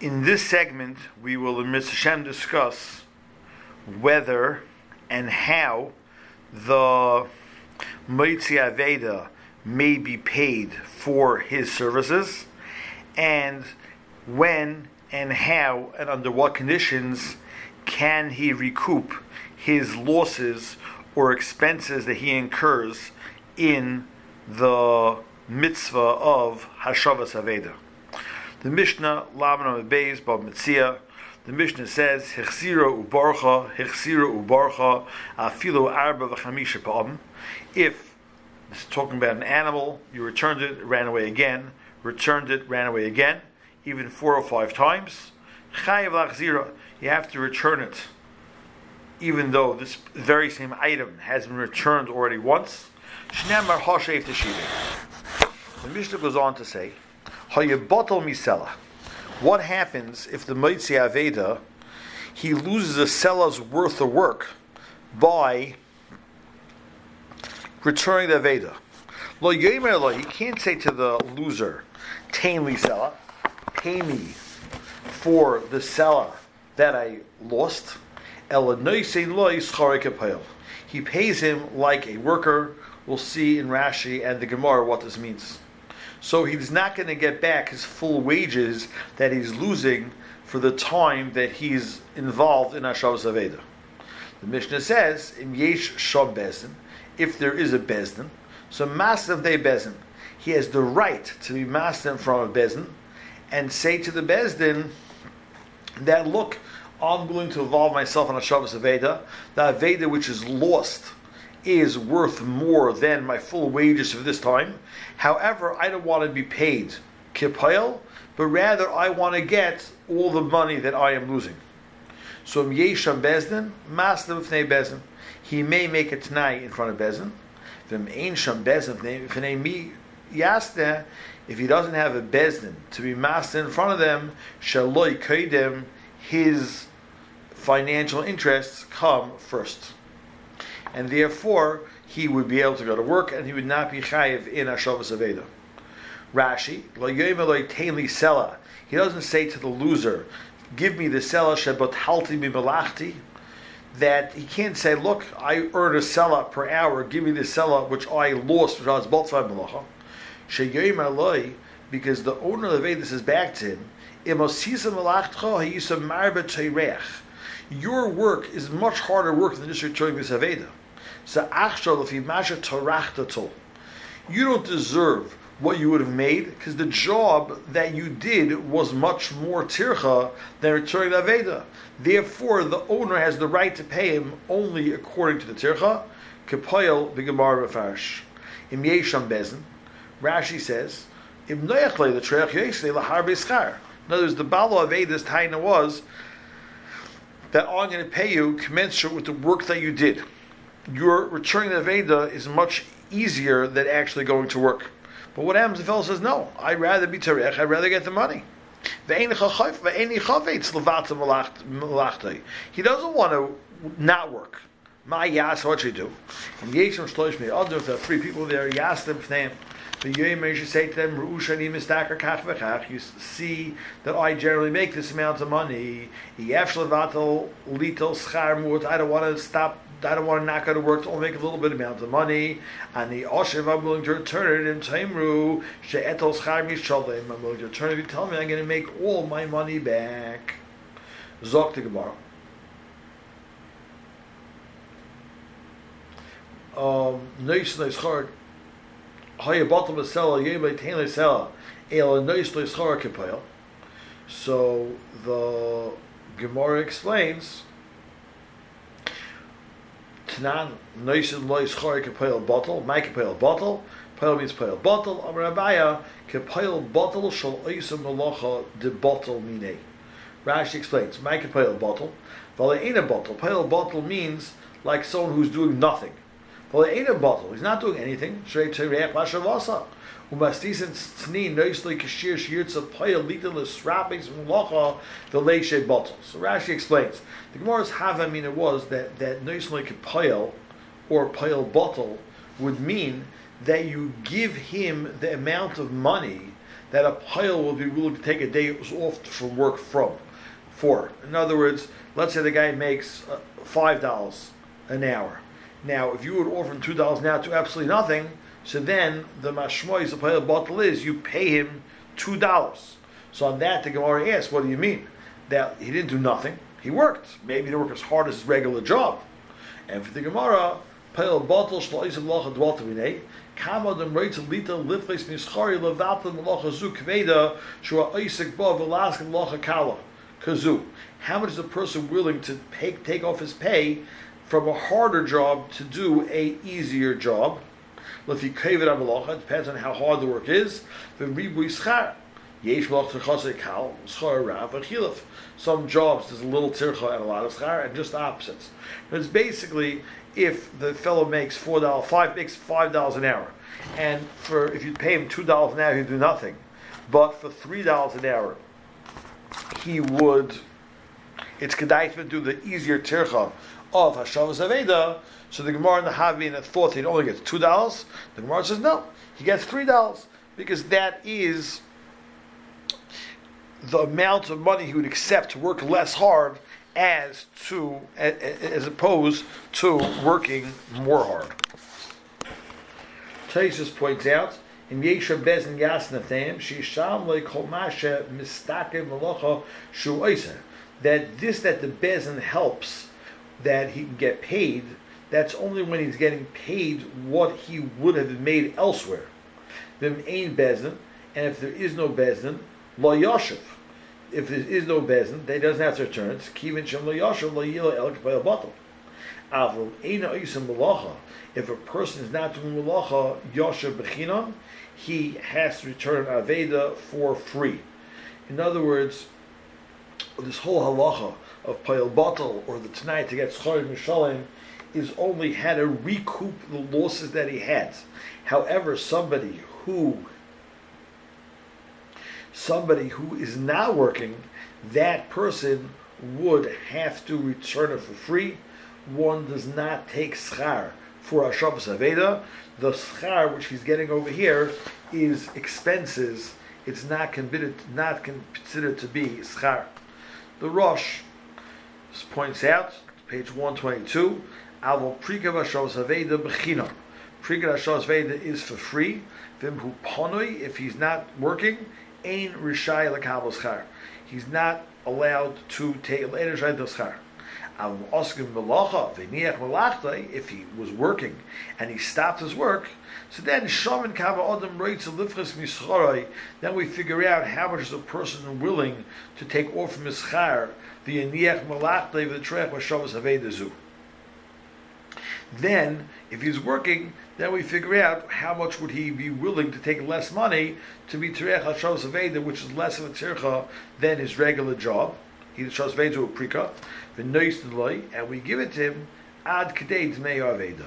In this segment, we will, in Mr. Hashem, discuss whether and how the Moitzi Aveda may be paid for his services, and when and how and under what conditions can he recoup his losses or expenses that he incurs in the mitzvah of Hashavas Aveda. The Mishnah, Lavan Beis, Bava Metzia, the Mishnah says, Hechsira ubarcha, Hechsira ubarcha, afilu arba v'chamisha pa'am. If, this is talking about an animal, you returned it, ran away again, returned it, ran away again, even four or five times, chayav lachzira, you have to return it, even though this very same item has been returned already once. Shnemar teshivim. The Mishnah goes on to say, Hayabatal misela. What happens if the Moitzi Aveda he loses a seller's worth of work by returning the Aveda? Lo yomer lo, he can't say to the loser, Tain li pay me for the seller that I lost. He pays him like a worker. We'll see in Rashi and the Gemara what this means. So he's not going to get back his full wages that he's losing for the time that he's involved in Hashavas Aveda. The Mishnah says, "Im yesh bezin," if there is a bezin, so master of de bezin, he has the right to be master from a bezin and say to the bezdin that look, I'm willing to involve myself in a Aveda. The Aveda which is lost is worth more than my full wages for this time. However, I don't want to be paid kipayel, but rather I want to get all the money that I am losing. So Yesham Bezdin, Master B'fnei Bezdin. He may make a tonight in front of Bezdin. If he doesn't have a Bezdin to be master in front of them, Shaloi Kaidem, his financial interests come first and therefore he would be able to go to work and he would not be chayiv in Hashavas Aveda. Rashi. He doesn't say to the loser, "Give me the sela shebot halti mi melachti." That he can't say, "Look, I earned a sela per hour. Give me the sela which I lost, which I was both melacha." Aloi, because the owner of the Veda says back to him, "Imosisa melachcha hayisa marba Your work is much harder work than just returning this Aveda. So achshal if masha torachtatul, you don't deserve what you would have made because the job that you did was much more tircha than returning the Aveda. Therefore, the owner has the right to pay him only according to the tircha. Kepoyel b'gemar b'farsh. Im yesham bezin. Rashi says, Im noyachle the treich yesle lahar b'schar. In other words, the balo Aveda's taina was that I'm going to pay you commensurate with the work that you did your returning the Veda is much easier than actually going to work. But what happens if the fellow says, no, I'd rather be Terech, I'd rather get the money. He doesn't want to not work. My yas, what should he do? And Me, other there are three people there, yas them name. The Yomer should say to them, Ru'ushani kach you see that I generally make this amount of money. Yef shlevatel litel schar I don't want to stop I don't want to not go to work to only make a little bit amount of money. And the Oshiv, I'm willing to return it in Taimru, She'etos Char Mishalim, I'm willing to return it. If you tell me I'm going to make all my money back. Zok the Gemara. Um, Kipayel. So the Gemara explains Tanan Noisin Lois Chor Kapel bottle, my Kapel bottle, Pile means Pile bottle, Amar Abaye, Kapel bottle shall Oisa Malacha de bottle mine. Rashi explains, my Kapel bottle, Vala a bottle, Pile bottle means like someone who's doing nothing. Vala a bottle, he's not doing anything, Shrei Tereach Lashavasa. Umastisen tzni noisli kashir shirtza paya litalis rappings mulacha the leishe bottle. So Rashi explains the Gemara's havamina was that that noisli pile or pile bottle would mean that you give him the amount of money that a pile will be willing to take a day off from work from. For, in other words, let's say the guy makes uh, five dollars an hour. Now, if you would offer him two dollars now to absolutely nothing, so then the mashmois the pile bottle is you pay him two dollars. So on that, the Gemara asks, "What do you mean that he didn't do nothing? He worked. Maybe he didn't work as hard as his regular job." And for the Gemara, pile bottle shloisim locha dwaltaminei. Kama dem reitz lita lifles mischari levatam locha zu kveda shua isik bo velaskin locha kala kazu. How much is a person willing to pay, take off his pay from a harder job to do a easier job? Well, if you cave it it depends on how hard the work is. Some jobs there's a little tircha and a lot of schar, and just opposites. It's basically if the fellow makes four dollars, five makes five dollars an hour, and for if you pay him two dollars an hour, he'd do nothing. But for three dollars an hour, he would. It's kedai to do the easier tircha of Hashavas Aveda. So the Gemara and the Havi that thought he'd only get two dollars. The Gemara says no, he gets three dollars because that is the amount of money he would accept to work less hard as to as opposed to working more hard. Taisus points out in Yesha Bezin Yasnathem, Shisham le Kolmasha Mistake Malacha Shu that this that the Bezin helps that he can get paid, that's only when he's getting paid what he would have made elsewhere. Then ain Bezin, and if there is no Bezin, Lo Yoshev if there is no bezin, they doesn't have to return. It's kivin shem lo yashav lo yila el kapayel bottle. Avol eina isim malacha. If a person is not doing malacha yashav bechinon, he has to return aveda for free. In other words, this whole halacha of payel bottle or the tonight to get schar mishalim is only how to recoup the losses that he had. However, somebody who somebody who is not working, that person would have to return it for free. One does not take schar for a Shabbos Aveda. The schar which he's getting over here is expenses. It's not considered not considered to be schar. The Rosh points out, page 122, Avo Prikav Aveda is for free. Vim Ponoi, if he's not working, Ein Rishai Lakabel Schar. He's not allowed to take Ein Rishai Schar. If he was working and he stopped his work, so then Shaman Kava Adam Reitz Lifres Mischarai, then we figure out how much is a person willing to take off from his char, the Yaniach Malachtai, the Trech, Vashavas Avedazu. Then, if he's working, then we figure out how much would he be willing to take less money to be Tirech HaShavas Aveda, which is less of a Tircha than his regular job. He's Shavas Aveda or Prika, and we give it to him ad kadei Dmei Aveda.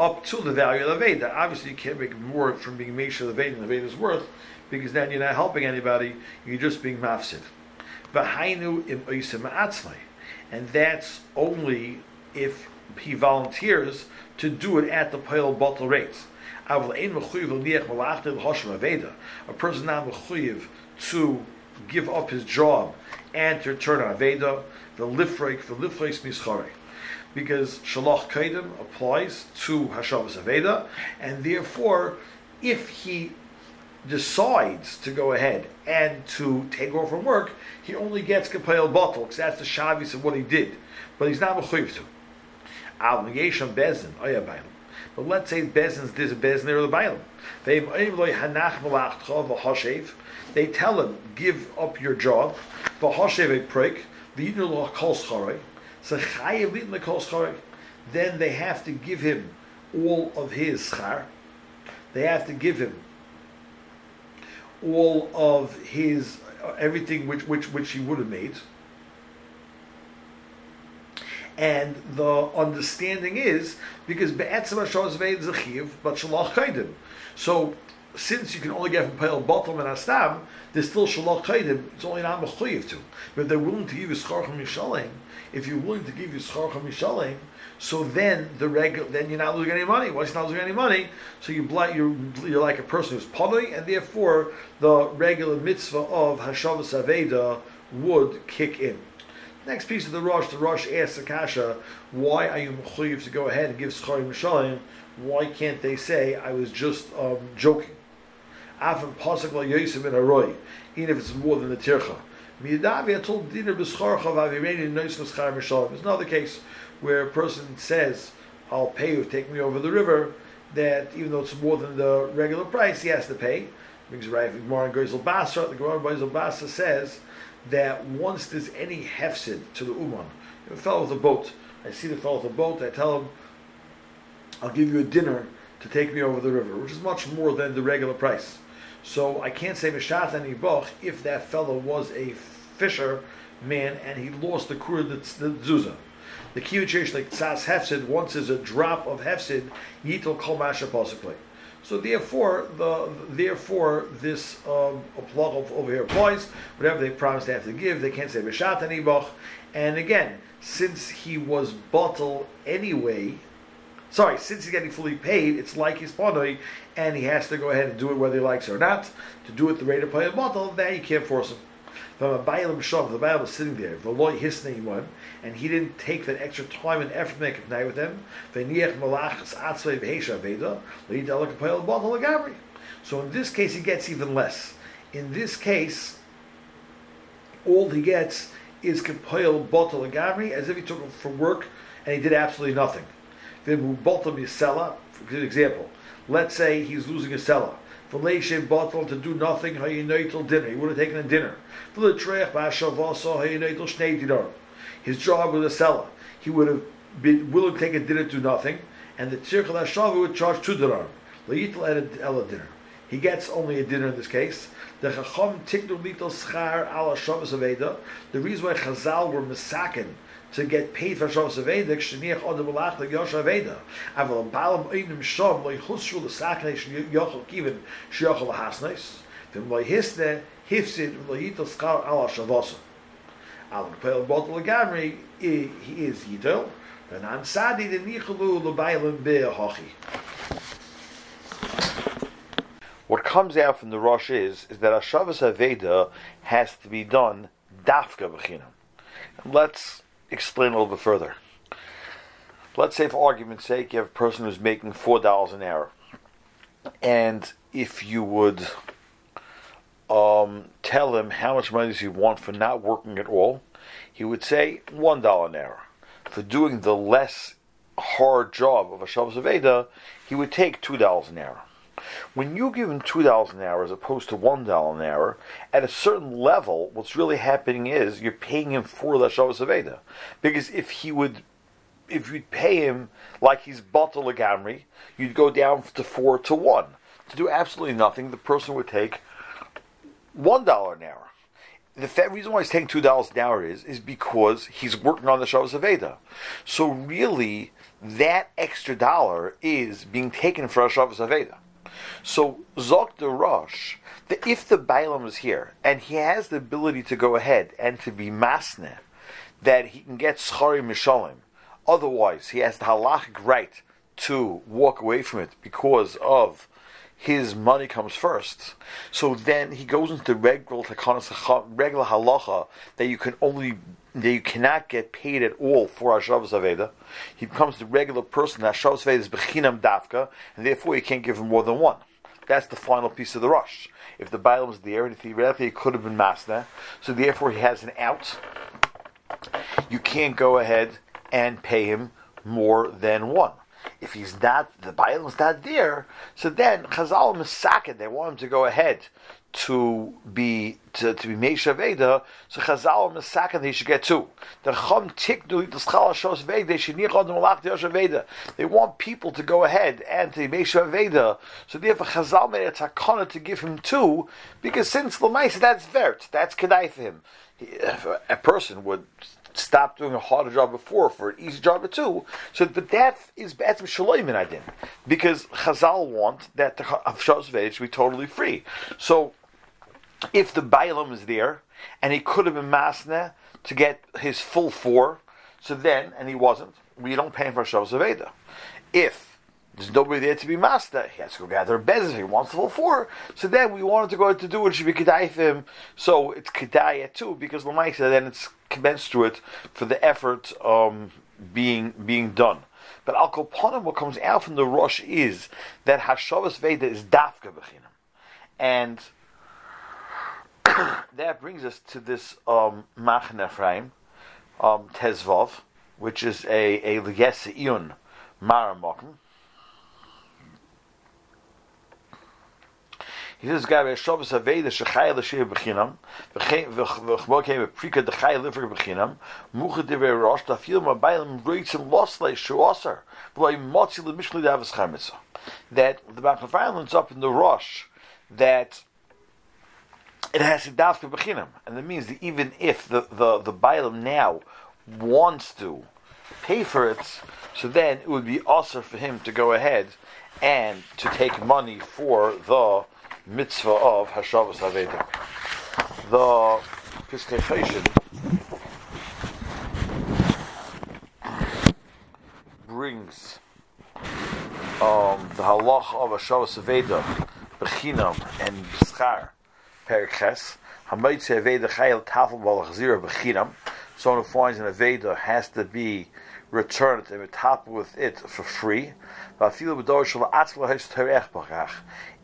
Up to the value of the Veda. Obviously, you can't make more from being Mesha the Veda than the Veda is worth, because then you're not helping anybody, you're just being mafsid. V'hainu im oisim And that's only if he volunteers to do it at the pale bottle rates. A person not mechuyev to give up his job and to return aveda the lifreik the lifreis mischare. Because shalach kaidim applies to hashavas aveda and therefore if he decides to go ahead and to take over from work, he only gets kapayel bottle because that's the shavis of what he did, but he's not mechuyev to. Yesham Bezin, But let's say Bezin's this Bezin or the Bailam. They tell him, give up your job. V'hoshev a prick. V'yidnu lo kol schorei. So chayev litin kol schorei. Then they have to give him all of his schar. They have to give him all of his uh, everything which which which he would have made. And the understanding is because but Shalach Kaidim. So since you can only get from Pale Bottom and Astam, there's still Shalach Chaydim, it's only not Mechuyev to. But if they're willing to give you Scharcham Mishalim, if you're willing to give you Scharcham Mishalim, so then the regular, then you're not losing any money. Once you're not losing any money, so you you're, you're like a person who's pony, and therefore the regular mitzvah of Hashavas Aveda would kick in. Next piece of the Rosh, the Rosh asks Akasha, why are you mechuyev to go ahead and give Schari Mishalim? Why can't they say, I was just um, joking? Even if it's more than the Tircha. There's another case where a person says, I'll pay you, take me over the river, that even though it's more than the regular price, he has to pay. Brings right, Gemara and Geisel Basra, the Gemara Geisel Basra says that once there's any hefsid to the Uman, if a fellow with a boat, I see the fellow with a boat, I tell him, I'll give you a dinner to take me over the river, which is much more than the regular price. So I can't say Mishat any boch if that fellow was a fisher man and he lost the kur the, the zuzah. The kiyuchish like tzas hefsid once is a drop of hefsid yitel kol masha so therefore, the therefore this um, plug over here applies. Whatever they promise they have to give, they can't say b'shat anibach. And again, since he was bottle anyway, sorry, since he's getting fully paid, it's like his panoi, and he has to go ahead and do it whether he likes it or not. To do it the rate of pay a bottle, then you can't force him. From a Bailam Shom, the Bible was sitting there, the Loi Hisnei one, and he didn't take that extra time and effort to make a night with him. So in this case, he gets even less. In this case, all he gets is Kapoil Bottle as if he took him from work and he did absolutely nothing. Then Bottle Misela, for example, let's say he's losing a seller. V'leishem bottle to do nothing, hayinoitel dinner. He would have taken a dinner. V'letreich b'ashavasa hayinoitel shnei dinar. His job was a seller. He would have been willing to take a dinner to nothing, and the tzirchel hashavu would charge two dinar. Le'itel at a dinner. He gets only a dinner in this case. The chacham tiknu litel schar ala shavas aveda. The reason why Chazal were misakin to get paid for Shabbos Aveda, Odom like Yosha Aveda. Aval Balam Einim Shom Lo Yichusru L'Saknei Yochel Kivin. Vim Lo Hisne Hifsid Lo Yitel Skar Ala Gamri he is An Sadi Be'ahochi. What comes out from the Rosh is, is that Ashavas Aveda has to be done dafka b'chinam. Let's explain a little bit further. Let's say, for argument's sake, you have a person who's making four dollars an hour, and if you would um, tell him how much money does he want for not working at all, he would say one dollar an hour. For doing the less hard job of a Shabbos Aveda, he would take two dollars an hour. When you give him two dollars an hour as opposed to one dollar an hour, at a certain level, what's really happening is you're paying him for the Shabbos Aveda. Because if he would if you'd pay him like he's bottle Gamri, you'd go down to four to one. To do absolutely nothing, the person would take one dollar an hour. The reason why he's taking two dollars an hour is is because he's working on the Shabbos Aveda. So really, that extra dollar is being taken for a Shabbos Aveda. So Zok the Rosh, that if the Bailam is here and he has the ability to go ahead and to be masne, that he can get schari mishalim. Otherwise, he has the halachic right to walk away from it because of his money comes first. So then he goes into regular regular halacha that you can only that you cannot get paid at all for Hashavas Aveda. He becomes the regular person. Hashavas Aveda is bechinam dafka, and therefore you can't give him more than one. That's the final piece of the Rosh. If the Bailam was there, and theoretically it could have been Masna, so therefore he has an out. You can't go ahead and pay him more than one. If he's not, the Bailam's not there, so then Chazal Misaka, they want him to go ahead to be to, to be Meisha Veda, so Chazal Masakan he should get two. The Chum Tiknu the Veda, Veda. They want people to go ahead and to Meisha Veda. So therefore Chazal made a takana to give him two, because since Lamaisa that's Vert, that's Kedai for him. a person would stopped doing a harder job before for an easy job or two. So, but that is shaloim in adin, because Chazal want that the Havshas Vedic be totally free. So, if the Bailam is there and he could have been masna to get his full four, so then and he wasn't, we don't pay him for Havshas Veda. If there's nobody there to be master. He has to go gather a bez if he wants the four. So then we wanted to go to do it. Should be kedai for him. So it's kedai too because lamaisa then it's commensurate for the effort um, being being done. But al koponim, what comes out from the Rosh is that hashavas veda is dafka bechinam, and that brings us to this um, Machaneh Ephraim, um, tezvav, which is a a ligesiyun maramokim He says, "Guy, Shabbos Aveda Shechayel L'Shir B'Chinam, V'Chmo came Prika D'Chayel Liver B'Chinam, Mucha Divrei Rosh Tafil Mabayim Reitzim Loslei Shuaser, V'Loi Motzi L'Mishli Davas Chametza." That the Bachafayim ends up in the Rosh that it has to dafka b'chinam, and that means that even if the the the Bailam now wants to pay for it, so then it would be also for him to go ahead and to take money for the mitzvah of Hashavas Aveda. The Piskei brings um, the halach of Hashavas Aveda, Bechinam, and Schar, Perikhes, Hamaitze Aveda Chayel Tafel Balachzira Bechinam, someone who finds an Aveda has to be returned and top with it for free.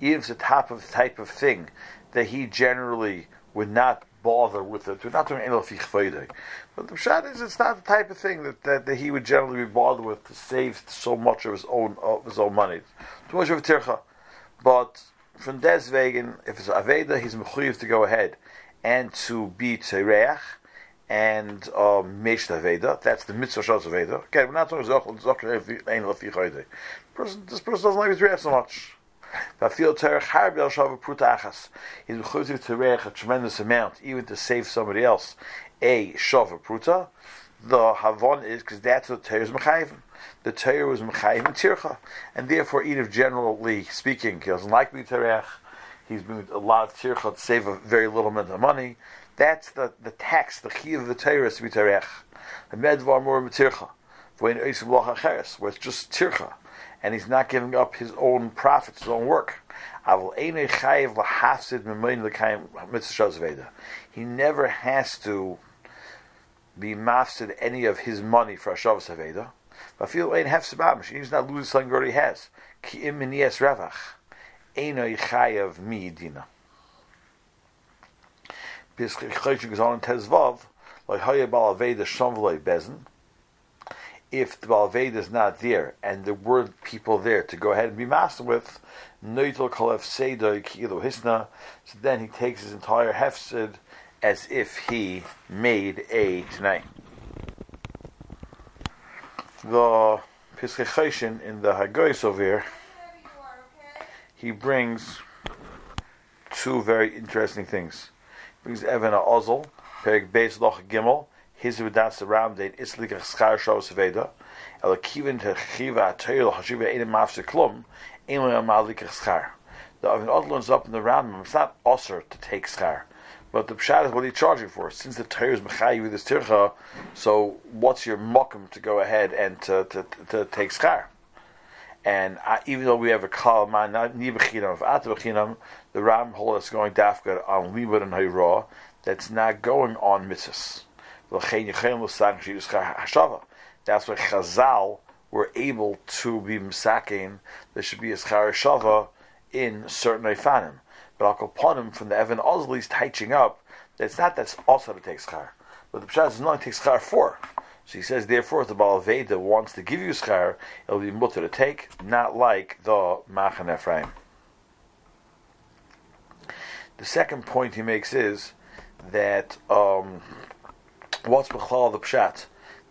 Even a type of type of thing that he generally would not bother with it. Not doing But the shot is it's not the type of thing that, that, that, he would generally be bothered with to save so much of his own of his own money. Too much of a tircha. But from Deswegen, if it's Aveda, he's mechuyev to go ahead and to be Tereach and um, Veda. That's the mitzvah Shas Veda. Okay, we're not talking Zochel, Zochel, Choyde. This person doesn't like to read so much. Vafil Terech Harbi Al Shavu. He's reach a tremendous amount, even to save somebody else a Shavu Pruta. The Havon is because that's what Torah is. The Torah was Mechayim and Tircha. And therefore, even generally speaking, he doesn't like be Terech. He's been a lot of Tircha to save a very little amount of money. That's the, the text, the key of the Torah to be Terech. Medvar Mor Mitircha. Where it's just Tircha. And he's not giving up his own profits, his own work. He never has to be mafsid any of his money for Hashavas Haveda. But feel ain't half sabam. He's not losing something he already has. Ki im revach. Eino yichayev mi dina bis Chayshik is on Tezvav, like Haya Balaveda Shamvloi Bezin. If the Balaveda is not there and there were people there to go ahead and be master with, so then he takes his entire Hefsid as if he made a tonight. The Piskei in the Hagoyis over here, he brings two very interesting things brings Even HaEzel, Perik Beis Loch Gimel, his Vidas Ram Date Islik Schar Shos Veda, El Kivin to Chiva Atoyel Hashiva Eidim Mafse Klum, Eilim Amalik Schar. The Evan Ozel is up in the Rambam. It's not usher to take schar. But the pshat is what you charging for? Since the Torah is mechayi with this tircha, so what's your mokum to go ahead and to, to, to, to take schar? And uh, even though we have a kalman, not ni bechinam, of at the Ram hol is going dafka on libud and hayra, that's not going on mitzvahs. That's why Chazal were able to be misakin. There should be a shava in certain ifanim. But Al from the Evan Ozli's teaching up, that it's not that's also to take schar. But the pshat is not to take schar for. So he says, therefore, if the Baal wants to give you schar, it'll be mutter to take, not like the Machaneh Ephraim. The second point he makes is that um, what's Bechlal the Pshat?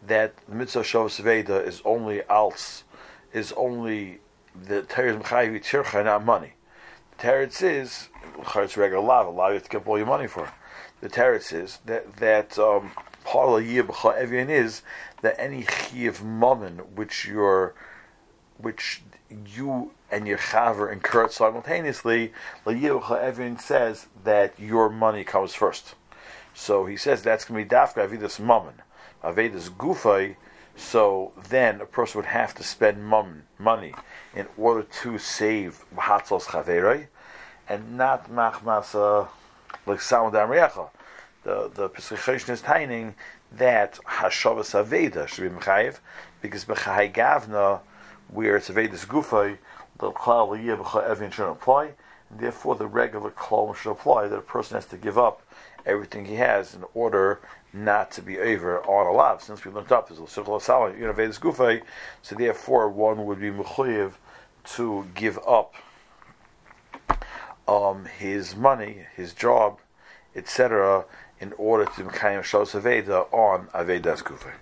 That the mitzvah Shavas Veda is only als, is only the Teretz Mechayiv Tircha, not money. The Teretz is, it's regular lava, allow you have to get all your money for. The Teretz is that, that um, part of Evian is that any Chiv Mammon which you're which you and your chaver incur simultaneously, Evian says that your money comes first. So he says that's going to be dafka avidas mammon, avidas gufay. So then a person would have to spend mum, money in order to save hatzos chaverei, and not machmasa like sound amriacha. The the Pesachation is taining that hashavas aveda should be mechayev because b'chai gavna where it's avedis gufay the klal evin should apply. And therefore, the regular klal should apply that a person has to give up everything he has in order not to be over on a lav. Since we learned up, there's a circle of you know, Vedas Gufay, so therefore one would be mechuyev to give up um, his money, his job, etc., in order to Mekayim Shos Aveda on Avedas Gufay.